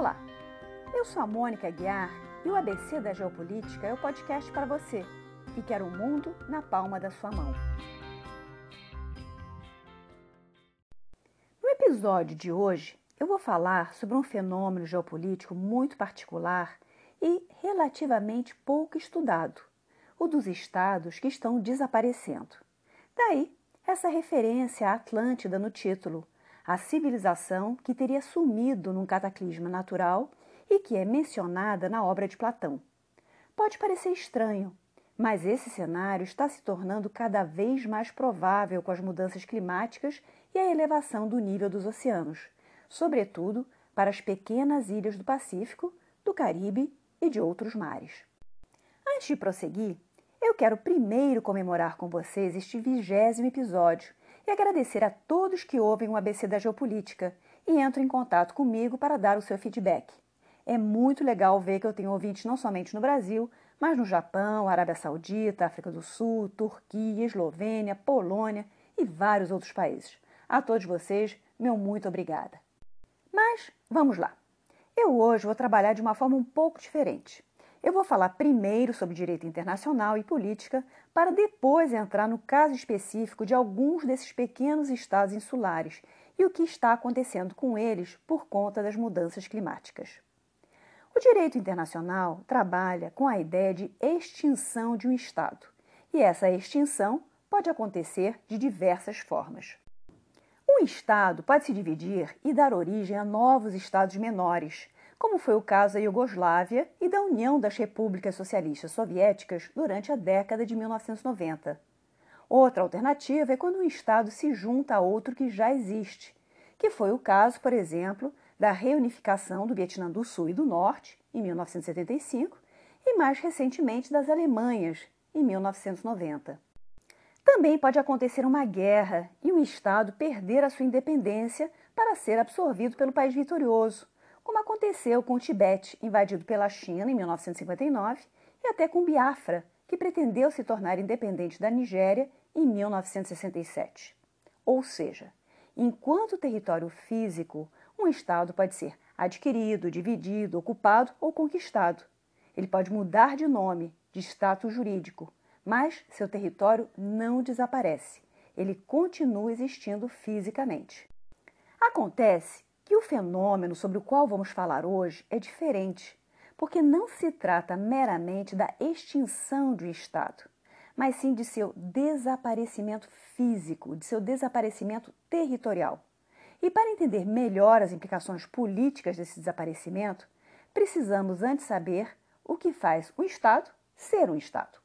Olá, eu sou a Mônica Guiar e o ABC da Geopolítica é o podcast para você que quer o um mundo na palma da sua mão. No episódio de hoje, eu vou falar sobre um fenômeno geopolítico muito particular e relativamente pouco estudado, o dos estados que estão desaparecendo. Daí, essa referência à Atlântida no título, a civilização que teria sumido num cataclisma natural e que é mencionada na obra de Platão. Pode parecer estranho, mas esse cenário está se tornando cada vez mais provável com as mudanças climáticas e a elevação do nível dos oceanos, sobretudo para as pequenas ilhas do Pacífico, do Caribe e de outros mares. Antes de prosseguir, eu quero primeiro comemorar com vocês este vigésimo episódio e agradecer a todos que ouvem o ABC da Geopolítica e entram em contato comigo para dar o seu feedback. É muito legal ver que eu tenho ouvintes não somente no Brasil, mas no Japão, Arábia Saudita, África do Sul, Turquia, Eslovênia, Polônia e vários outros países. A todos vocês, meu muito obrigada. Mas vamos lá. Eu hoje vou trabalhar de uma forma um pouco diferente. Eu vou falar primeiro sobre direito internacional e política, para depois entrar no caso específico de alguns desses pequenos estados insulares e o que está acontecendo com eles por conta das mudanças climáticas. O direito internacional trabalha com a ideia de extinção de um Estado, e essa extinção pode acontecer de diversas formas. Um Estado pode se dividir e dar origem a novos Estados menores, como foi o caso da Iugoslávia e da União das Repúblicas Socialistas Soviéticas durante a década de 1990. Outra alternativa é quando um Estado se junta a outro que já existe, que foi o caso, por exemplo, da reunificação do Vietnã do Sul e do Norte, em 1975, e mais recentemente das Alemanhas, em 1990. Também pode acontecer uma guerra e um Estado perder a sua independência para ser absorvido pelo país vitorioso, como aconteceu com o Tibete, invadido pela China em 1959, e até com Biafra, que pretendeu se tornar independente da Nigéria em 1967. Ou seja, enquanto território físico, um Estado pode ser adquirido, dividido, ocupado ou conquistado. Ele pode mudar de nome, de status jurídico, mas seu território não desaparece. Ele continua existindo fisicamente. Acontece que o fenômeno sobre o qual vamos falar hoje é diferente, porque não se trata meramente da extinção do Estado, mas sim de seu desaparecimento físico, de seu desaparecimento territorial. E para entender melhor as implicações políticas desse desaparecimento, precisamos antes saber o que faz o Estado ser um Estado.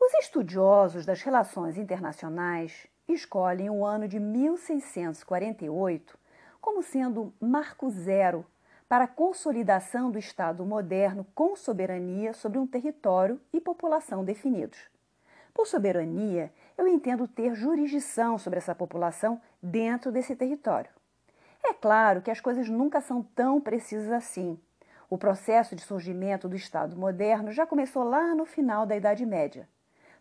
Os estudiosos das relações internacionais escolhem o ano de 1648 como sendo marco zero para a consolidação do Estado moderno com soberania sobre um território e população definidos. Por soberania, eu entendo ter jurisdição sobre essa população dentro desse território. É claro que as coisas nunca são tão precisas assim. O processo de surgimento do Estado moderno já começou lá no final da Idade Média.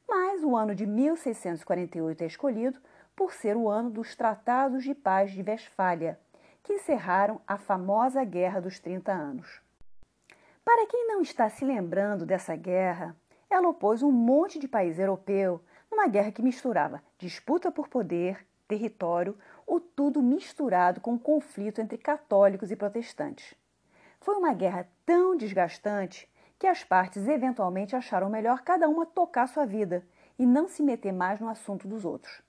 Mas o ano de 1648 é escolhido por ser o ano dos Tratados de Paz de Westfália, que encerraram a famosa Guerra dos 30 Anos. Para quem não está se lembrando dessa guerra, ela opôs um monte de país europeu numa guerra que misturava disputa por poder, território, o tudo misturado com um conflito entre católicos e protestantes. Foi uma guerra tão desgastante que as partes eventualmente acharam melhor cada uma tocar sua vida e não se meter mais no assunto dos outros.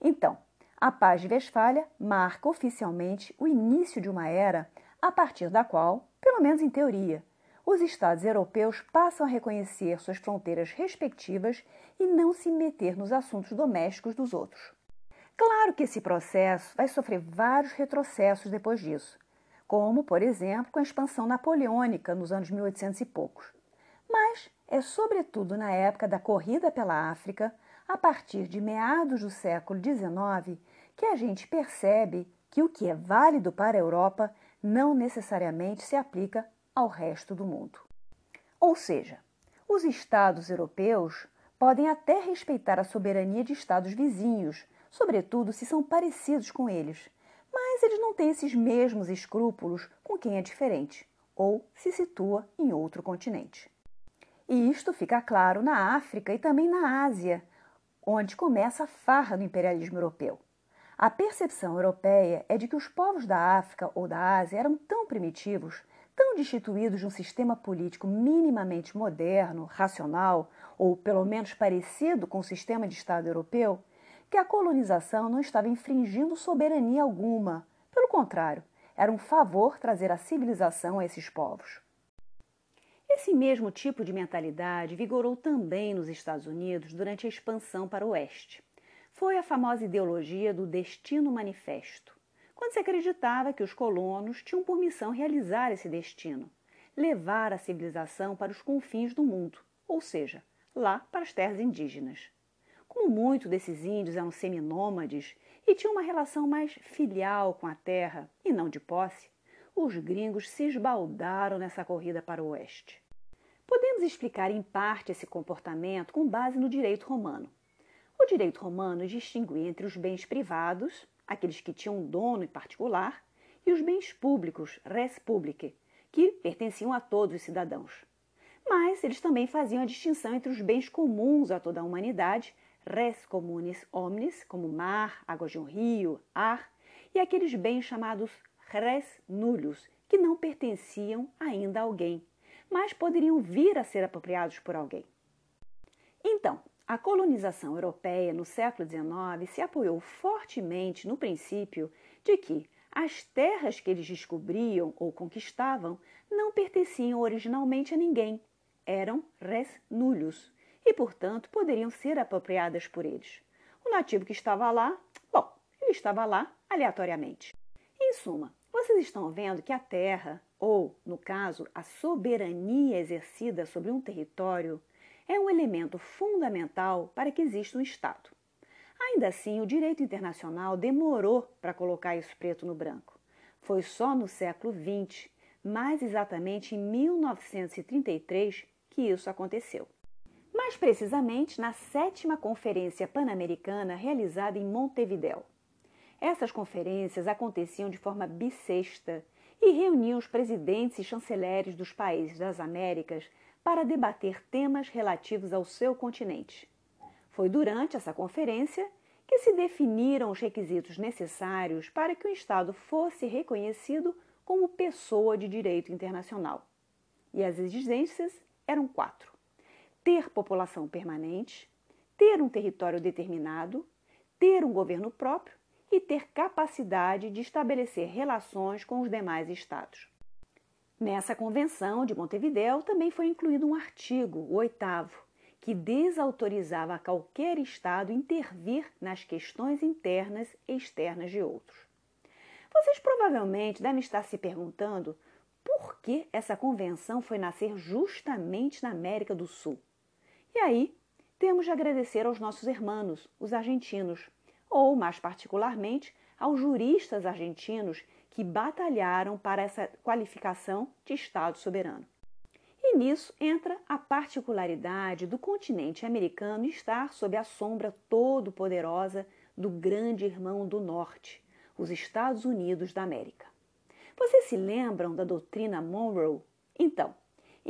Então, a Paz de Westfália marca oficialmente o início de uma era a partir da qual, pelo menos em teoria, os Estados europeus passam a reconhecer suas fronteiras respectivas e não se meter nos assuntos domésticos dos outros. Claro que esse processo vai sofrer vários retrocessos depois disso, como, por exemplo, com a expansão napoleônica nos anos 1800 e poucos. Mas é sobretudo na época da corrida pela África, a partir de meados do século XIX, que a gente percebe que o que é válido para a Europa não necessariamente se aplica ao resto do mundo. Ou seja, os Estados europeus podem até respeitar a soberania de Estados vizinhos, sobretudo se são parecidos com eles, mas eles não têm esses mesmos escrúpulos com quem é diferente ou se situa em outro continente. E isto fica claro na África e também na Ásia, onde começa a farra do imperialismo europeu. A percepção europeia é de que os povos da África ou da Ásia eram tão primitivos, tão destituídos de um sistema político minimamente moderno, racional, ou pelo menos parecido com o sistema de Estado europeu, que a colonização não estava infringindo soberania alguma. Pelo contrário, era um favor trazer a civilização a esses povos. Esse mesmo tipo de mentalidade vigorou também nos Estados Unidos durante a expansão para o oeste foi a famosa ideologia do destino manifesto, quando se acreditava que os colonos tinham por missão realizar esse destino, levar a civilização para os confins do mundo, ou seja, lá para as terras indígenas. Como muitos desses índios eram seminômades e tinham uma relação mais filial com a terra e não de posse, os gringos se esbaldaram nessa corrida para o oeste. Podemos explicar em parte esse comportamento com base no direito romano. O direito romano distinguia entre os bens privados, aqueles que tinham um dono em particular, e os bens públicos, res publicae, que pertenciam a todos os cidadãos. Mas eles também faziam a distinção entre os bens comuns a toda a humanidade, res communis omnes, como mar, água de um rio, ar, e aqueles bens chamados res nullius, que não pertenciam ainda a alguém, mas poderiam vir a ser apropriados por alguém. Então, a colonização europeia no século XIX se apoiou fortemente no princípio de que as terras que eles descobriam ou conquistavam não pertenciam originalmente a ninguém, eram res nullius e, portanto, poderiam ser apropriadas por eles. O nativo que estava lá, bom, ele estava lá aleatoriamente. Em suma, vocês estão vendo que a terra, ou, no caso, a soberania exercida sobre um território, é um elemento fundamental para que exista um Estado. Ainda assim, o direito internacional demorou para colocar isso preto no branco. Foi só no século XX, mais exatamente em 1933, que isso aconteceu. Mais precisamente na sétima Conferência Pan-Americana realizada em Montevideo. Essas conferências aconteciam de forma bissexta e reuniam os presidentes e chanceleres dos países das Américas para debater temas relativos ao seu continente. Foi durante essa conferência que se definiram os requisitos necessários para que o Estado fosse reconhecido como pessoa de direito internacional. E as exigências eram quatro: ter população permanente, ter um território determinado, ter um governo próprio e ter capacidade de estabelecer relações com os demais estados. Nessa convenção de Montevideo também foi incluído um artigo, o oitavo, que desautorizava qualquer Estado intervir nas questões internas e externas de outros. Vocês provavelmente devem estar se perguntando por que essa convenção foi nascer justamente na América do Sul. E aí, temos de agradecer aos nossos irmãos, os argentinos, ou, mais particularmente, aos juristas argentinos que batalharam para essa qualificação de Estado soberano. E nisso entra a particularidade do continente americano estar sob a sombra todo-poderosa do grande irmão do Norte, os Estados Unidos da América. Vocês se lembram da doutrina Monroe? Então,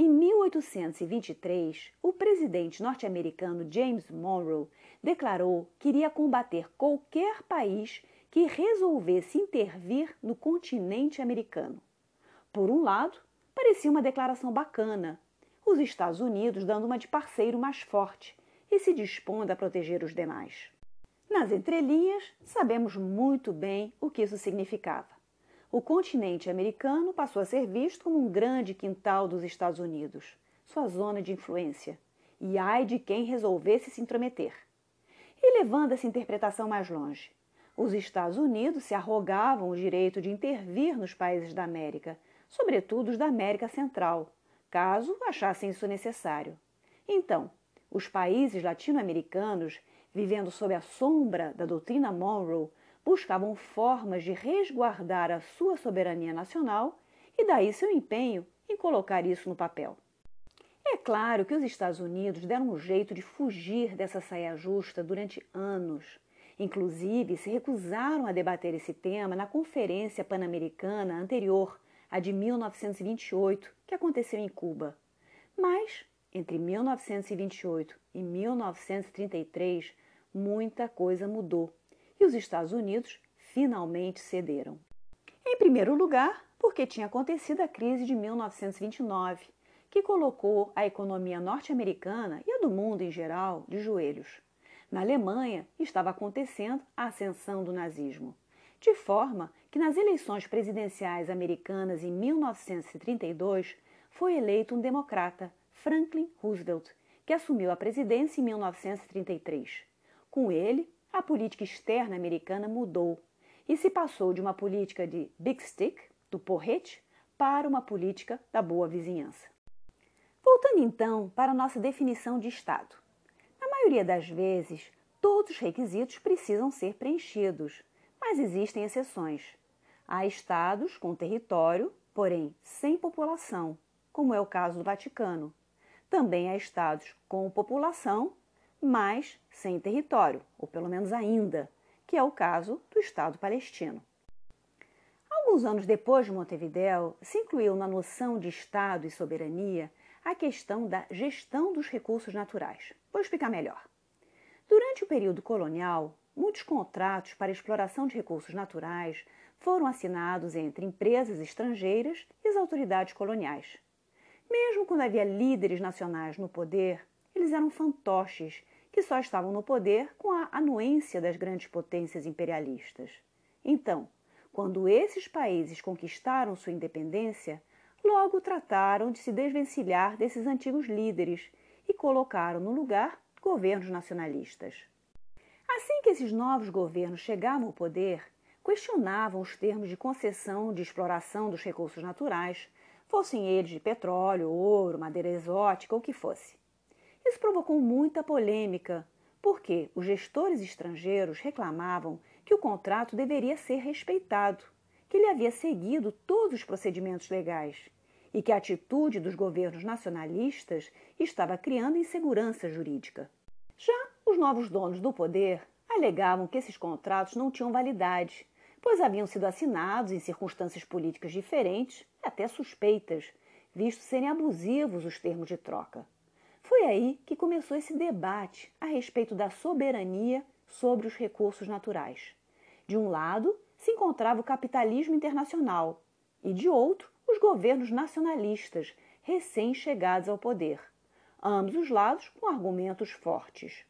em 1823, o presidente norte-americano James Monroe declarou que iria combater qualquer país que resolvesse intervir no continente americano. Por um lado, parecia uma declaração bacana, os Estados Unidos dando uma de parceiro mais forte e se dispondo a proteger os demais. Nas entrelinhas, sabemos muito bem o que isso significava. O continente americano passou a ser visto como um grande quintal dos Estados Unidos, sua zona de influência, e ai de quem resolvesse se intrometer. E levando essa interpretação mais longe, os Estados Unidos se arrogavam o direito de intervir nos países da América, sobretudo os da América Central, caso achassem isso necessário. Então, os países latino-americanos, vivendo sob a sombra da doutrina Monroe, buscavam formas de resguardar a sua soberania nacional e daí seu empenho em colocar isso no papel. É claro que os Estados Unidos deram um jeito de fugir dessa saia justa durante anos. Inclusive, se recusaram a debater esse tema na Conferência Pan-Americana anterior, a de 1928, que aconteceu em Cuba. Mas, entre 1928 e 1933, muita coisa mudou e os Estados Unidos finalmente cederam. Em primeiro lugar, porque tinha acontecido a crise de 1929, que colocou a economia norte-americana e a do mundo em geral de joelhos. Na Alemanha estava acontecendo a ascensão do nazismo, de forma que nas eleições presidenciais americanas em 1932 foi eleito um democrata, Franklin Roosevelt, que assumiu a presidência em 1933. Com ele, a política externa americana mudou e se passou de uma política de big stick, do porrete, para uma política da boa vizinhança. Voltando então para a nossa definição de Estado. Na maioria das vezes, todos os requisitos precisam ser preenchidos, mas existem exceções. Há estados com território, porém sem população, como é o caso do Vaticano. Também há estados com população, mas sem território, ou pelo menos ainda, que é o caso do Estado palestino. Alguns anos depois de Montevideo, se incluiu na noção de Estado e soberania a questão da gestão dos recursos naturais. Vou explicar melhor. Durante o período colonial, muitos contratos para exploração de recursos naturais foram assinados entre empresas estrangeiras e as autoridades coloniais. Mesmo quando havia líderes nacionais no poder, eles eram fantoches que só estavam no poder com a anuência das grandes potências imperialistas. Então, quando esses países conquistaram sua independência, logo trataram de se desvencilhar desses antigos líderes e colocaram no lugar governos nacionalistas. Assim que esses novos governos chegavam ao poder, questionavam os termos de concessão de exploração dos recursos naturais, fossem eles de petróleo, ouro, madeira exótica ou o que fosse. Isso provocou muita polêmica, porque os gestores estrangeiros reclamavam que o contrato deveria ser respeitado, que ele havia seguido todos os procedimentos legais e que a atitude dos governos nacionalistas estava criando insegurança jurídica. Já os novos donos do poder alegavam que esses contratos não tinham validade, pois haviam sido assinados em circunstâncias políticas diferentes até suspeitas, visto serem abusivos os termos de troca. Foi aí que começou esse debate a respeito da soberania sobre os recursos naturais. De um lado, se encontrava o capitalismo internacional e, de outro, os governos nacionalistas recém-chegados ao poder. Ambos os lados com argumentos fortes.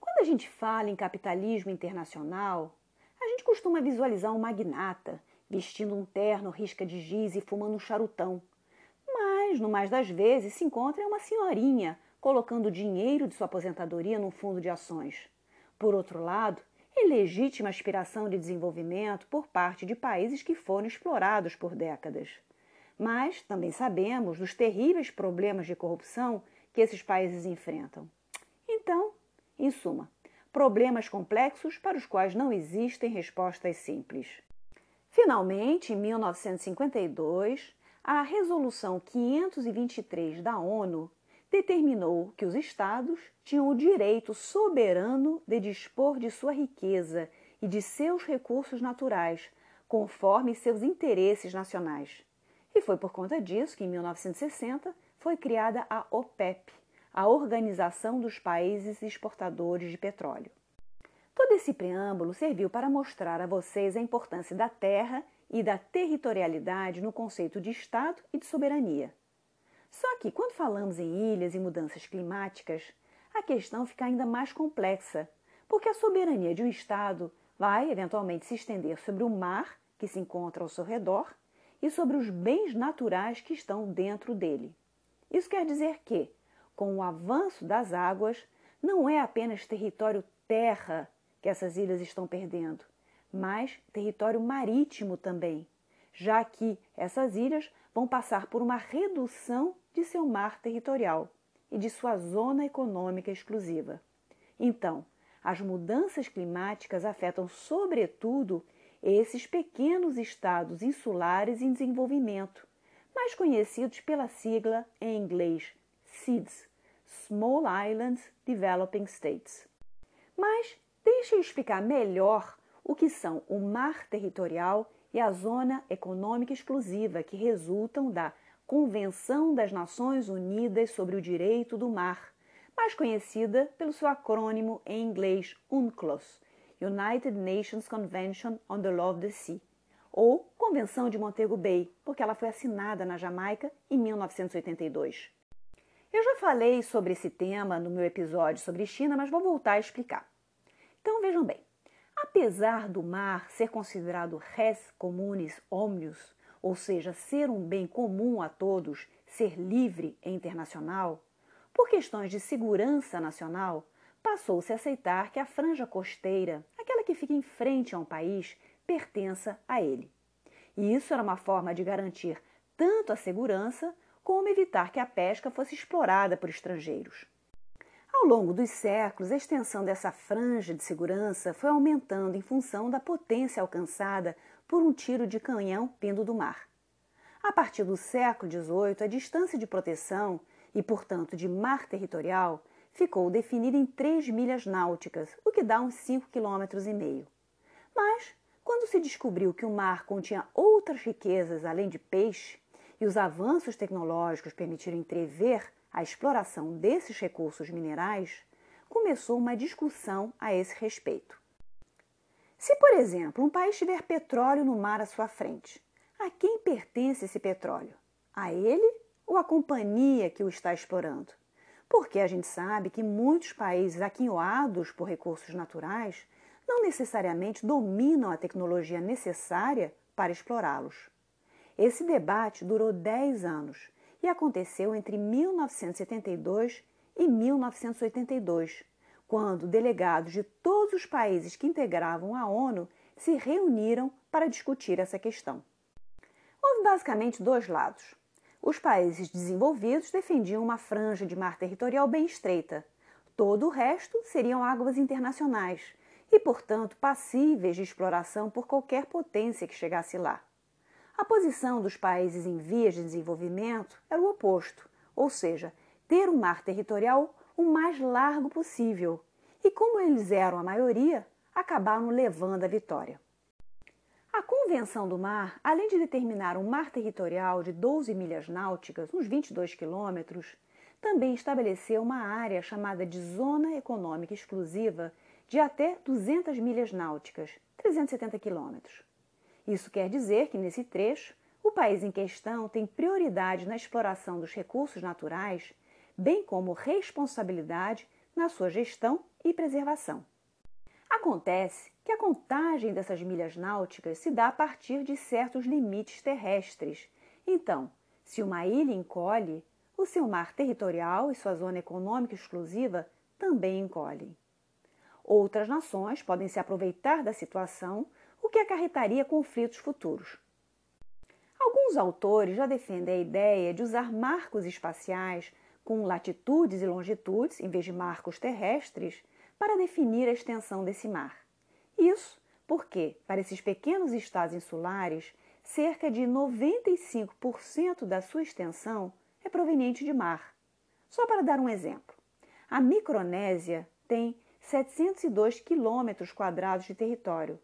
Quando a gente fala em capitalismo internacional, a gente costuma visualizar um magnata vestindo um terno risca de giz e fumando um charutão mas, no mais das vezes, se encontra uma senhorinha colocando dinheiro de sua aposentadoria num fundo de ações. Por outro lado, é legítima aspiração de desenvolvimento por parte de países que foram explorados por décadas. Mas também sabemos dos terríveis problemas de corrupção que esses países enfrentam. Então, em suma, problemas complexos para os quais não existem respostas simples. Finalmente, em 1952, a Resolução 523 da ONU determinou que os Estados tinham o direito soberano de dispor de sua riqueza e de seus recursos naturais, conforme seus interesses nacionais. E foi por conta disso que, em 1960, foi criada a OPEP, a Organização dos Países Exportadores de Petróleo. Todo esse preâmbulo serviu para mostrar a vocês a importância da terra e da territorialidade no conceito de Estado e de soberania. Só que, quando falamos em ilhas e mudanças climáticas, a questão fica ainda mais complexa, porque a soberania de um Estado vai eventualmente se estender sobre o mar que se encontra ao seu redor e sobre os bens naturais que estão dentro dele. Isso quer dizer que, com o avanço das águas, não é apenas território terra que essas ilhas estão perdendo, mas território marítimo também, já que essas ilhas vão passar por uma redução de seu mar territorial e de sua zona econômica exclusiva. Então, as mudanças climáticas afetam, sobretudo, esses pequenos estados insulares em desenvolvimento, mais conhecidos pela sigla em inglês SIDS Small Islands Developing States. Mas deixe eu explicar melhor o que são o mar territorial e a Zona Econômica Exclusiva, que resultam da Convenção das Nações Unidas sobre o Direito do Mar, mais conhecida pelo seu acrônimo em inglês UNCLOS, United Nations Convention on the Law of the Sea, ou Convenção de Montego Bay, porque ela foi assinada na Jamaica em 1982. Eu já falei sobre esse tema no meu episódio sobre China, mas vou voltar a explicar. Então vejam bem, apesar do mar ser considerado res communis omnius, ou seja, ser um bem comum a todos, ser livre e internacional, por questões de segurança nacional, passou-se a aceitar que a franja costeira, aquela que fica em frente a um país, pertença a ele. E isso era uma forma de garantir tanto a segurança como evitar que a pesca fosse explorada por estrangeiros. Ao longo dos séculos, a extensão dessa franja de segurança foi aumentando em função da potência alcançada por um tiro de canhão vindo do mar. A partir do século XVIII, a distância de proteção e, portanto, de mar territorial ficou definida em 3 milhas náuticas, o que dá uns 5,5 km. Mas, quando se descobriu que o mar continha outras riquezas além de peixe, e os avanços tecnológicos permitiram entrever a exploração desses recursos minerais, começou uma discussão a esse respeito. Se, por exemplo, um país tiver petróleo no mar à sua frente, a quem pertence esse petróleo? A ele ou à companhia que o está explorando? Porque a gente sabe que muitos países aquinhoados por recursos naturais não necessariamente dominam a tecnologia necessária para explorá-los. Esse debate durou 10 anos e aconteceu entre 1972 e 1982, quando delegados de todos os países que integravam a ONU se reuniram para discutir essa questão. Houve basicamente dois lados. Os países desenvolvidos defendiam uma franja de mar territorial bem estreita. Todo o resto seriam águas internacionais e, portanto, passíveis de exploração por qualquer potência que chegasse lá. A posição dos países em vias de desenvolvimento era o oposto, ou seja, ter um mar territorial o mais largo possível. E como eles eram a maioria, acabaram levando a vitória. A Convenção do Mar, além de determinar um mar territorial de 12 milhas náuticas, uns 22 quilômetros, também estabeleceu uma área chamada de Zona Econômica Exclusiva de até 200 milhas náuticas, 370 quilômetros. Isso quer dizer que, nesse trecho, o país em questão tem prioridade na exploração dos recursos naturais, bem como responsabilidade na sua gestão e preservação. Acontece que a contagem dessas milhas náuticas se dá a partir de certos limites terrestres. Então, se uma ilha encolhe, o seu mar territorial e sua zona econômica exclusiva também encolhem. Outras nações podem se aproveitar da situação que acarretaria conflitos futuros. Alguns autores já defendem a ideia de usar marcos espaciais com latitudes e longitudes, em vez de marcos terrestres, para definir a extensão desse mar. Isso porque, para esses pequenos estados insulares, cerca de 95% da sua extensão é proveniente de mar. Só para dar um exemplo, a Micronésia tem 702 quilômetros quadrados de território,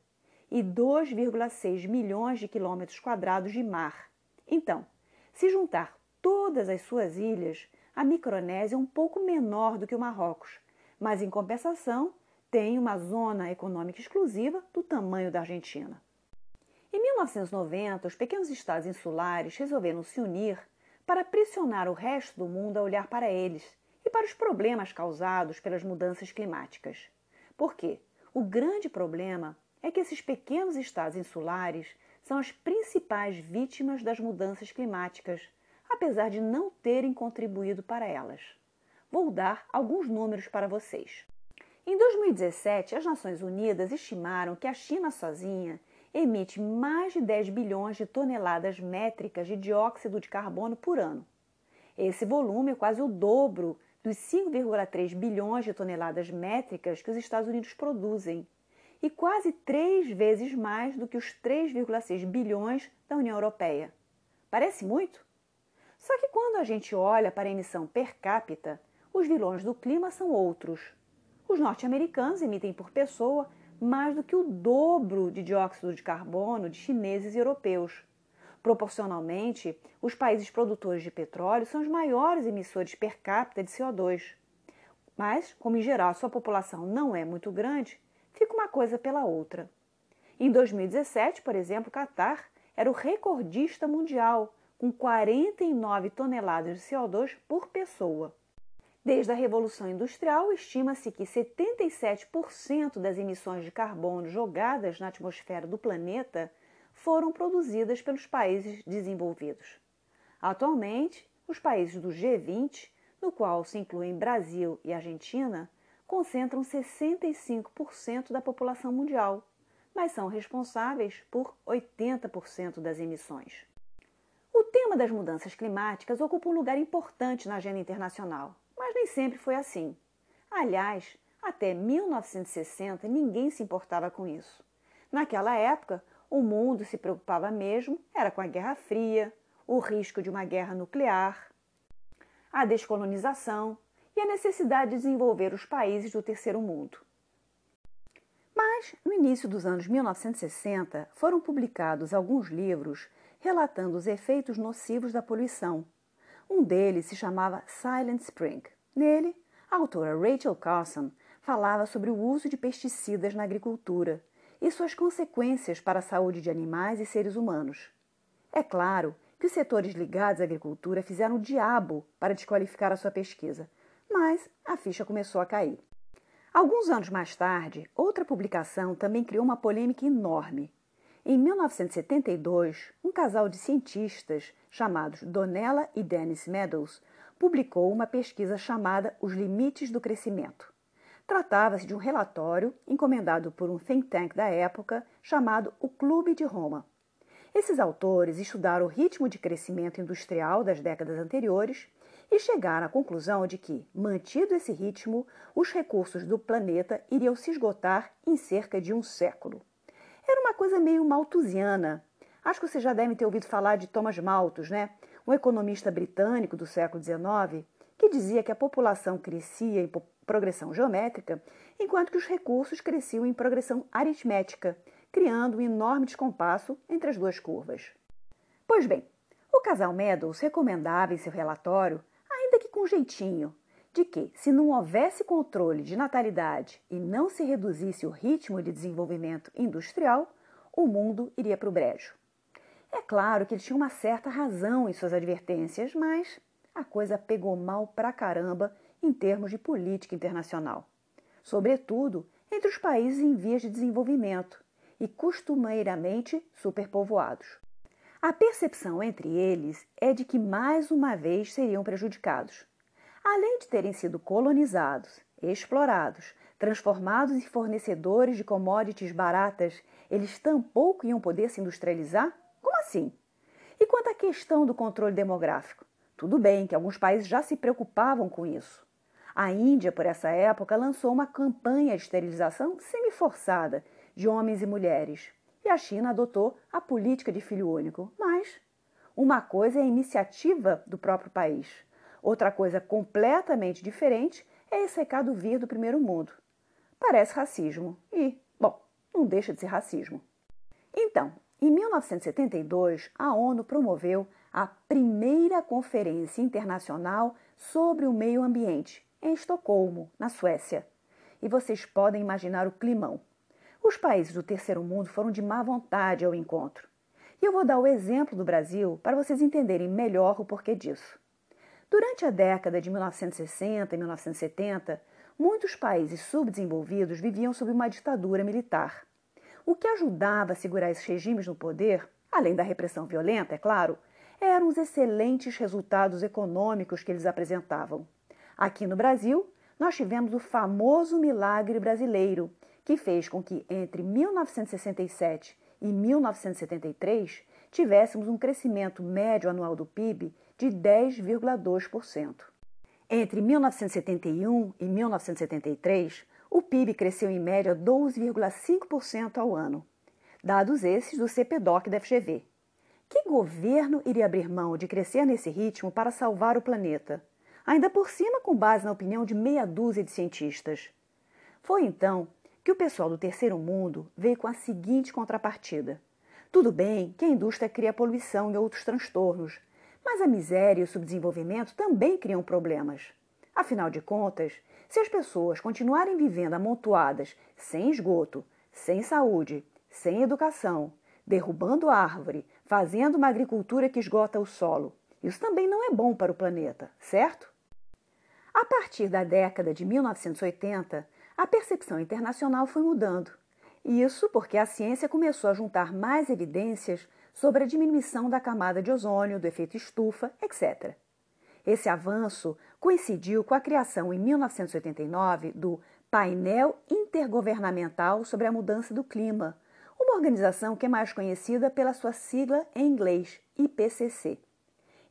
e 2,6 milhões de quilômetros quadrados de mar. Então, se juntar todas as suas ilhas, a Micronésia é um pouco menor do que o Marrocos, mas em compensação tem uma zona econômica exclusiva do tamanho da Argentina. Em 1990, os pequenos estados insulares resolveram se unir para pressionar o resto do mundo a olhar para eles e para os problemas causados pelas mudanças climáticas. Porque o grande problema é que esses pequenos estados insulares são as principais vítimas das mudanças climáticas, apesar de não terem contribuído para elas. Vou dar alguns números para vocês. Em 2017, as Nações Unidas estimaram que a China sozinha emite mais de 10 bilhões de toneladas métricas de dióxido de carbono por ano. Esse volume é quase o dobro dos 5,3 bilhões de toneladas métricas que os Estados Unidos produzem e quase três vezes mais do que os 3,6 bilhões da União Europeia. Parece muito? Só que quando a gente olha para a emissão per capita, os vilões do clima são outros. Os norte-americanos emitem por pessoa mais do que o dobro de dióxido de carbono de chineses e europeus. Proporcionalmente, os países produtores de petróleo são os maiores emissores per capita de CO2. Mas, como em geral sua população não é muito grande, fica uma coisa pela outra. Em 2017, por exemplo, o Catar era o recordista mundial, com 49 toneladas de CO2 por pessoa. Desde a Revolução Industrial, estima-se que 77% das emissões de carbono jogadas na atmosfera do planeta foram produzidas pelos países desenvolvidos. Atualmente, os países do G20, no qual se incluem Brasil e Argentina, concentram 65% da população mundial, mas são responsáveis por 80% das emissões. O tema das mudanças climáticas ocupa um lugar importante na agenda internacional, mas nem sempre foi assim. Aliás, até 1960 ninguém se importava com isso. Naquela época, o mundo se preocupava mesmo era com a Guerra Fria, o risco de uma guerra nuclear, a descolonização e a necessidade de desenvolver os países do terceiro mundo. Mas, no início dos anos 1960, foram publicados alguns livros relatando os efeitos nocivos da poluição. Um deles se chamava Silent Spring. Nele, a autora Rachel Carson falava sobre o uso de pesticidas na agricultura e suas consequências para a saúde de animais e seres humanos. É claro que os setores ligados à agricultura fizeram o diabo para desqualificar a sua pesquisa, mas a ficha começou a cair. Alguns anos mais tarde, outra publicação também criou uma polêmica enorme. Em 1972, um casal de cientistas chamados Donella e Dennis Meadows publicou uma pesquisa chamada Os Limites do Crescimento. Tratava-se de um relatório encomendado por um think tank da época chamado o Clube de Roma. Esses autores estudaram o ritmo de crescimento industrial das décadas anteriores e chegaram à conclusão de que, mantido esse ritmo, os recursos do planeta iriam se esgotar em cerca de um século. Era uma coisa meio malthusiana. Acho que você já deve ter ouvido falar de Thomas Malthus, né? Um economista britânico do século XIX que dizia que a população crescia em progressão geométrica, enquanto que os recursos cresciam em progressão aritmética, criando um enorme descompasso entre as duas curvas. Pois bem, o casal Meadows recomendava em seu relatório, ainda que com jeitinho, de que, se não houvesse controle de natalidade e não se reduzisse o ritmo de desenvolvimento industrial, o mundo iria para o brejo. É claro que ele tinha uma certa razão em suas advertências, mas a coisa pegou mal pra caramba em termos de política internacional, sobretudo entre os países em vias de desenvolvimento e costumeiramente superpovoados. A percepção entre eles é de que mais uma vez seriam prejudicados. Além de terem sido colonizados, explorados, transformados em fornecedores de commodities baratas, eles tampouco iam poder se industrializar? Como assim? E quanto à questão do controle demográfico? Tudo bem que alguns países já se preocupavam com isso. A Índia, por essa época, lançou uma campanha de esterilização semi-forçada de homens e mulheres. E a China adotou a política de filho único. Mas uma coisa é a iniciativa do próprio país. Outra coisa completamente diferente é esse recado vir do primeiro mundo. Parece racismo. E, bom, não deixa de ser racismo. Então, em 1972, a ONU promoveu a primeira conferência internacional sobre o meio ambiente, em Estocolmo, na Suécia. E vocês podem imaginar o climão. Os países do terceiro mundo foram de má vontade ao encontro. E eu vou dar o exemplo do Brasil para vocês entenderem melhor o porquê disso. Durante a década de 1960 e 1970, muitos países subdesenvolvidos viviam sob uma ditadura militar. O que ajudava a segurar esses regimes no poder, além da repressão violenta, é claro, eram os excelentes resultados econômicos que eles apresentavam. Aqui no Brasil, nós tivemos o famoso milagre brasileiro, que fez com que entre 1967 e 1973 tivéssemos um crescimento médio anual do PIB de 10,2%. Entre 1971 e 1973, o PIB cresceu em média 12,5% ao ano. Dados esses do CPDOC da FGV, que governo iria abrir mão de crescer nesse ritmo para salvar o planeta? Ainda por cima, com base na opinião de meia dúzia de cientistas. Foi então que o pessoal do terceiro mundo veio com a seguinte contrapartida. Tudo bem que a indústria cria poluição e outros transtornos, mas a miséria e o subdesenvolvimento também criam problemas. Afinal de contas, se as pessoas continuarem vivendo amontoadas, sem esgoto, sem saúde, sem educação, derrubando árvore, fazendo uma agricultura que esgota o solo, isso também não é bom para o planeta, certo? A partir da década de 1980, a percepção internacional foi mudando. Isso porque a ciência começou a juntar mais evidências sobre a diminuição da camada de ozônio, do efeito estufa, etc. Esse avanço coincidiu com a criação em 1989 do Painel Intergovernamental sobre a Mudança do Clima, uma organização que é mais conhecida pela sua sigla em inglês, IPCC.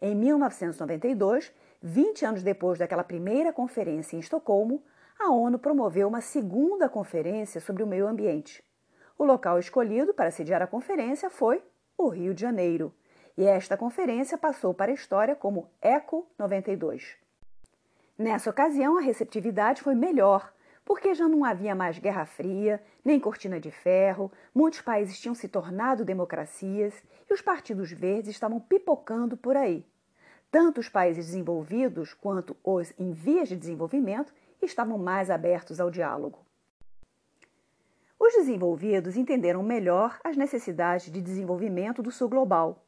Em 1992, 20 anos depois daquela primeira conferência em Estocolmo, a ONU promoveu uma segunda conferência sobre o meio ambiente. O local escolhido para sediar a conferência foi o Rio de Janeiro, e esta conferência passou para a história como ECO 92. Nessa ocasião, a receptividade foi melhor, porque já não havia mais Guerra Fria, nem cortina de ferro, muitos países tinham se tornado democracias e os partidos verdes estavam pipocando por aí. Tanto os países desenvolvidos quanto os em vias de desenvolvimento estavam mais abertos ao diálogo. Os desenvolvidos entenderam melhor as necessidades de desenvolvimento do sul global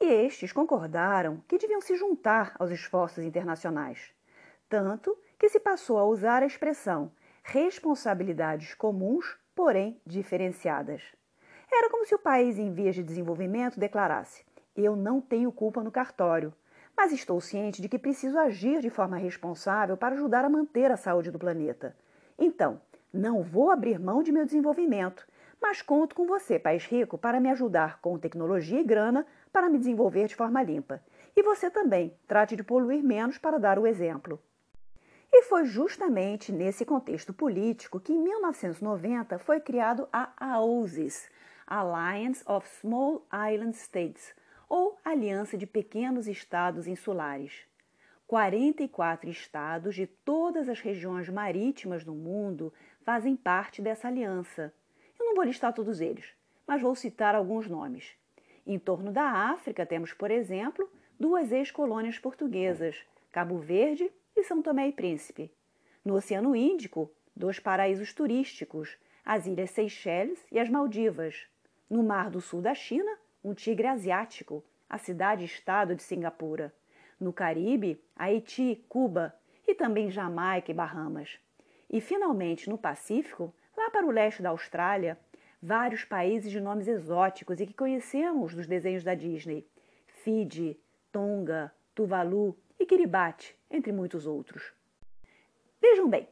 e estes concordaram que deviam se juntar aos esforços internacionais, tanto que se passou a usar a expressão responsabilidades comuns, porém diferenciadas. Era como se o país em vias de desenvolvimento declarasse: Eu não tenho culpa no cartório, mas estou ciente de que preciso agir de forma responsável para ajudar a manter a saúde do planeta. Então, não vou abrir mão de meu desenvolvimento, mas conto com você, país rico, para me ajudar com tecnologia e grana para me desenvolver de forma limpa. E você também, trate de poluir menos para dar o exemplo. E foi justamente nesse contexto político que, em 1990, foi criado a AOSIS, Alliance of Small Island States, ou Aliança de Pequenos Estados Insulares. 44 estados de todas as regiões marítimas do mundo fazem parte dessa aliança. Eu não vou listar todos eles, mas vou citar alguns nomes. Em torno da África, temos, por exemplo, duas ex-colônias portuguesas, Cabo Verde e São Tomé e Príncipe. No Oceano Índico, dois paraísos turísticos, as Ilhas Seychelles e as Maldivas. No Mar do Sul da China, um tigre asiático, a cidade-estado de Singapura. No Caribe, Haiti, Cuba e também Jamaica e Bahamas. E finalmente no Pacífico, lá para o leste da Austrália, vários países de nomes exóticos e que conhecemos dos desenhos da Disney: Fiji, Tonga, Tuvalu e Kiribati, entre muitos outros. Vejam bem,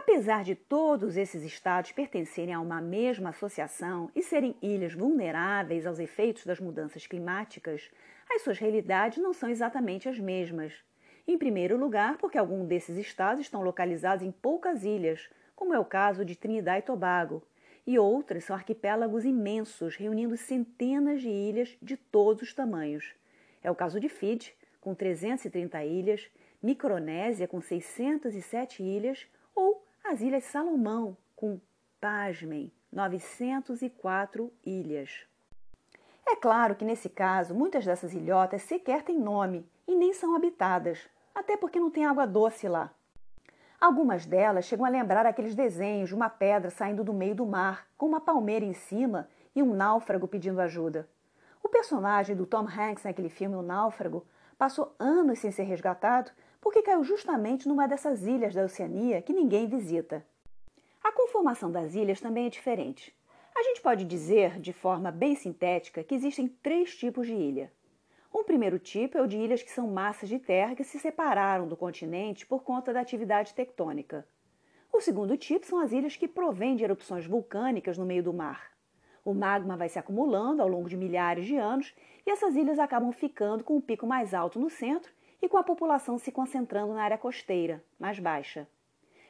apesar de todos esses estados pertencerem a uma mesma associação e serem ilhas vulneráveis aos efeitos das mudanças climáticas, as suas realidades não são exatamente as mesmas. Em primeiro lugar, porque alguns desses estados estão localizados em poucas ilhas, como é o caso de Trinidad e Tobago, e outras são arquipélagos imensos, reunindo centenas de ilhas de todos os tamanhos. É o caso de Fiji, com 330 ilhas, Micronésia, com 607 ilhas, ou as Ilhas Salomão, com, pasmem, 904 ilhas. É claro que nesse caso, muitas dessas ilhotas sequer têm nome e nem são habitadas, até porque não tem água doce lá. Algumas delas chegam a lembrar aqueles desenhos de uma pedra saindo do meio do mar, com uma palmeira em cima e um náufrago pedindo ajuda. O personagem do Tom Hanks naquele filme O Náufrago passou anos sem ser resgatado porque caiu justamente numa dessas ilhas da Oceania que ninguém visita. A conformação das ilhas também é diferente. A gente pode dizer, de forma bem sintética, que existem três tipos de ilha. Um primeiro tipo é o de ilhas que são massas de terra que se separaram do continente por conta da atividade tectônica. O segundo tipo são as ilhas que provêm de erupções vulcânicas no meio do mar. O magma vai se acumulando ao longo de milhares de anos e essas ilhas acabam ficando com o pico mais alto no centro e com a população se concentrando na área costeira, mais baixa.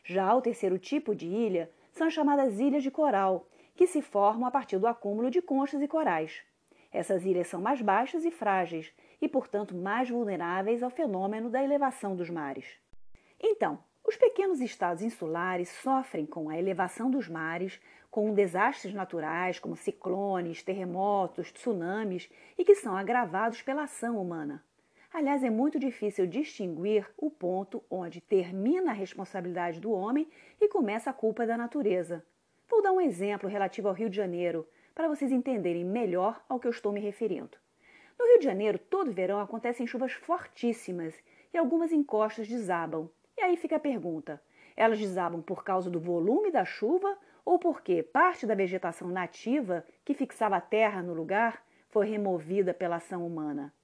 Já o terceiro tipo de ilha são as chamadas ilhas de coral, que se formam a partir do acúmulo de conchas e corais. Essas ilhas são mais baixas e frágeis e, portanto, mais vulneráveis ao fenômeno da elevação dos mares. Então, os pequenos estados insulares sofrem com a elevação dos mares com desastres naturais como ciclones, terremotos, tsunamis e que são agravados pela ação humana. Aliás, é muito difícil distinguir o ponto onde termina a responsabilidade do homem e começa a culpa da natureza. Vou dar um exemplo relativo ao Rio de Janeiro, para vocês entenderem melhor ao que eu estou me referindo. No Rio de Janeiro, todo verão acontecem chuvas fortíssimas e algumas encostas desabam. E aí fica a pergunta: elas desabam por causa do volume da chuva ou porque parte da vegetação nativa que fixava a terra no lugar foi removida pela ação humana?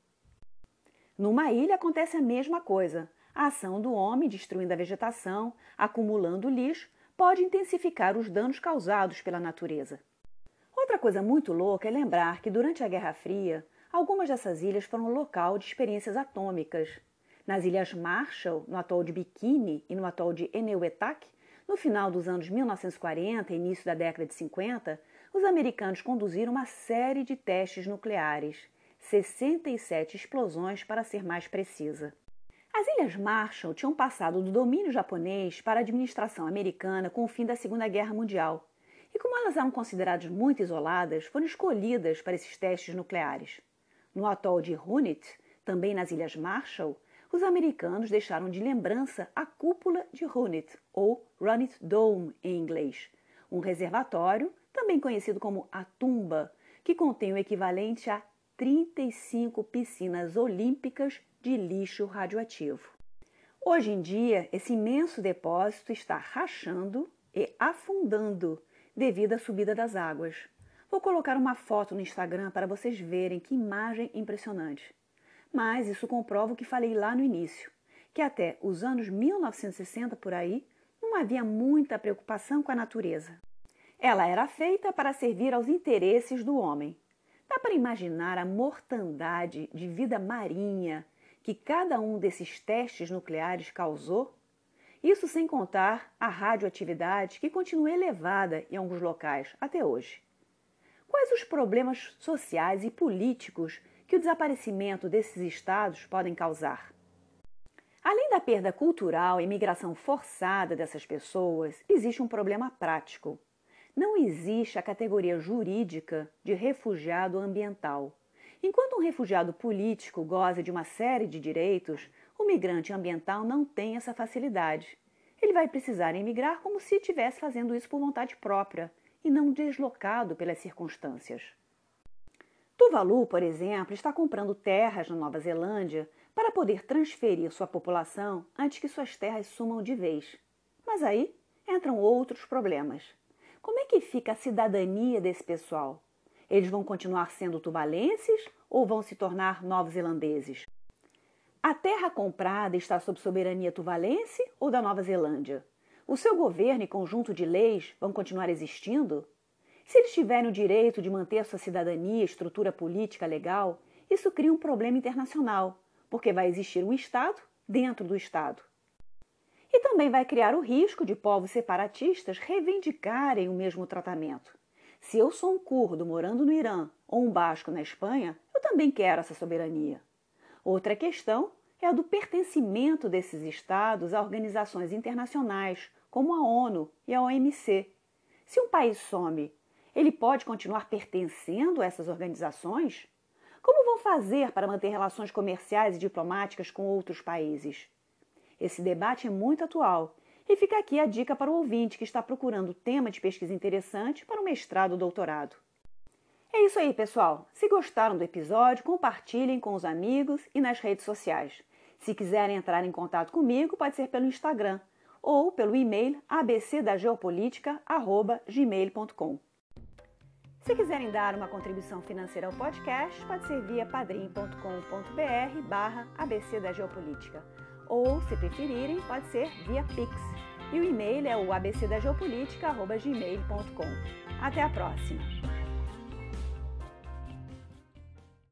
Numa ilha acontece a mesma coisa. A ação do homem destruindo a vegetação, acumulando lixo, pode intensificar os danos causados pela natureza. Outra coisa muito louca é lembrar que durante a Guerra Fria, algumas dessas ilhas foram local de experiências atômicas. Nas Ilhas Marshall, no atol de Bikini e no atol de Enewetak, no final dos anos 1940 e início da década de 50, os americanos conduziram uma série de testes nucleares 67 explosões para ser mais precisa. As Ilhas Marshall tinham passado do domínio japonês para a administração americana com o fim da Segunda Guerra Mundial, e como elas eram consideradas muito isoladas, foram escolhidas para esses testes nucleares. No atol de Runit, também nas Ilhas Marshall, os americanos deixaram de lembrança a cúpula de Runit, ou Runit Dome em inglês, um reservatório, também conhecido como a tumba, que contém o equivalente a 35 piscinas olímpicas de lixo radioativo. Hoje em dia, esse imenso depósito está rachando e afundando devido à subida das águas. Vou colocar uma foto no Instagram para vocês verem que imagem impressionante. Mas isso comprova o que falei lá no início, que até os anos 1960 por aí não havia muita preocupação com a natureza. Ela era feita para servir aos interesses do homem. Dá para imaginar a mortandade de vida marinha que cada um desses testes nucleares causou? Isso sem contar a radioatividade que continua elevada em alguns locais até hoje. Quais os problemas sociais e políticos que o desaparecimento desses estados podem causar? Além da perda cultural e migração forçada dessas pessoas, existe um problema prático não existe a categoria jurídica de refugiado ambiental. Enquanto um refugiado político goza de uma série de direitos, o migrante ambiental não tem essa facilidade. Ele vai precisar emigrar como se estivesse fazendo isso por vontade própria e não deslocado pelas circunstâncias. Tuvalu, por exemplo, está comprando terras na Nova Zelândia para poder transferir sua população antes que suas terras sumam de vez. Mas aí entram outros problemas. Como é que fica a cidadania desse pessoal? Eles vão continuar sendo tuvalenses ou vão se tornar novos zelandeses? A terra comprada está sob soberania tuvalense ou da Nova Zelândia? O seu governo e conjunto de leis vão continuar existindo? Se eles tiverem o direito de manter sua cidadania e estrutura política legal, isso cria um problema internacional, porque vai existir um Estado dentro do Estado e também vai criar o risco de povos separatistas reivindicarem o mesmo tratamento. Se eu sou um curdo morando no Irã ou um basco na Espanha, eu também quero essa soberania. Outra questão é a do pertencimento desses estados a organizações internacionais, como a ONU e a OMC. Se um país some, ele pode continuar pertencendo a essas organizações? Como vão fazer para manter relações comerciais e diplomáticas com outros países? Esse debate é muito atual e fica aqui a dica para o ouvinte que está procurando tema de pesquisa interessante para o mestrado ou doutorado. É isso aí, pessoal. Se gostaram do episódio, compartilhem com os amigos e nas redes sociais. Se quiserem entrar em contato comigo, pode ser pelo Instagram ou pelo e-mail abcdageopolitica@gmail.com. Se quiserem dar uma contribuição financeira ao podcast, pode ser via padrim.com.br barra ABC da Geopolítica ou, se preferirem, pode ser via Pix. E o e-mail é o abcdageopolitica.gmail.com. Até a próxima!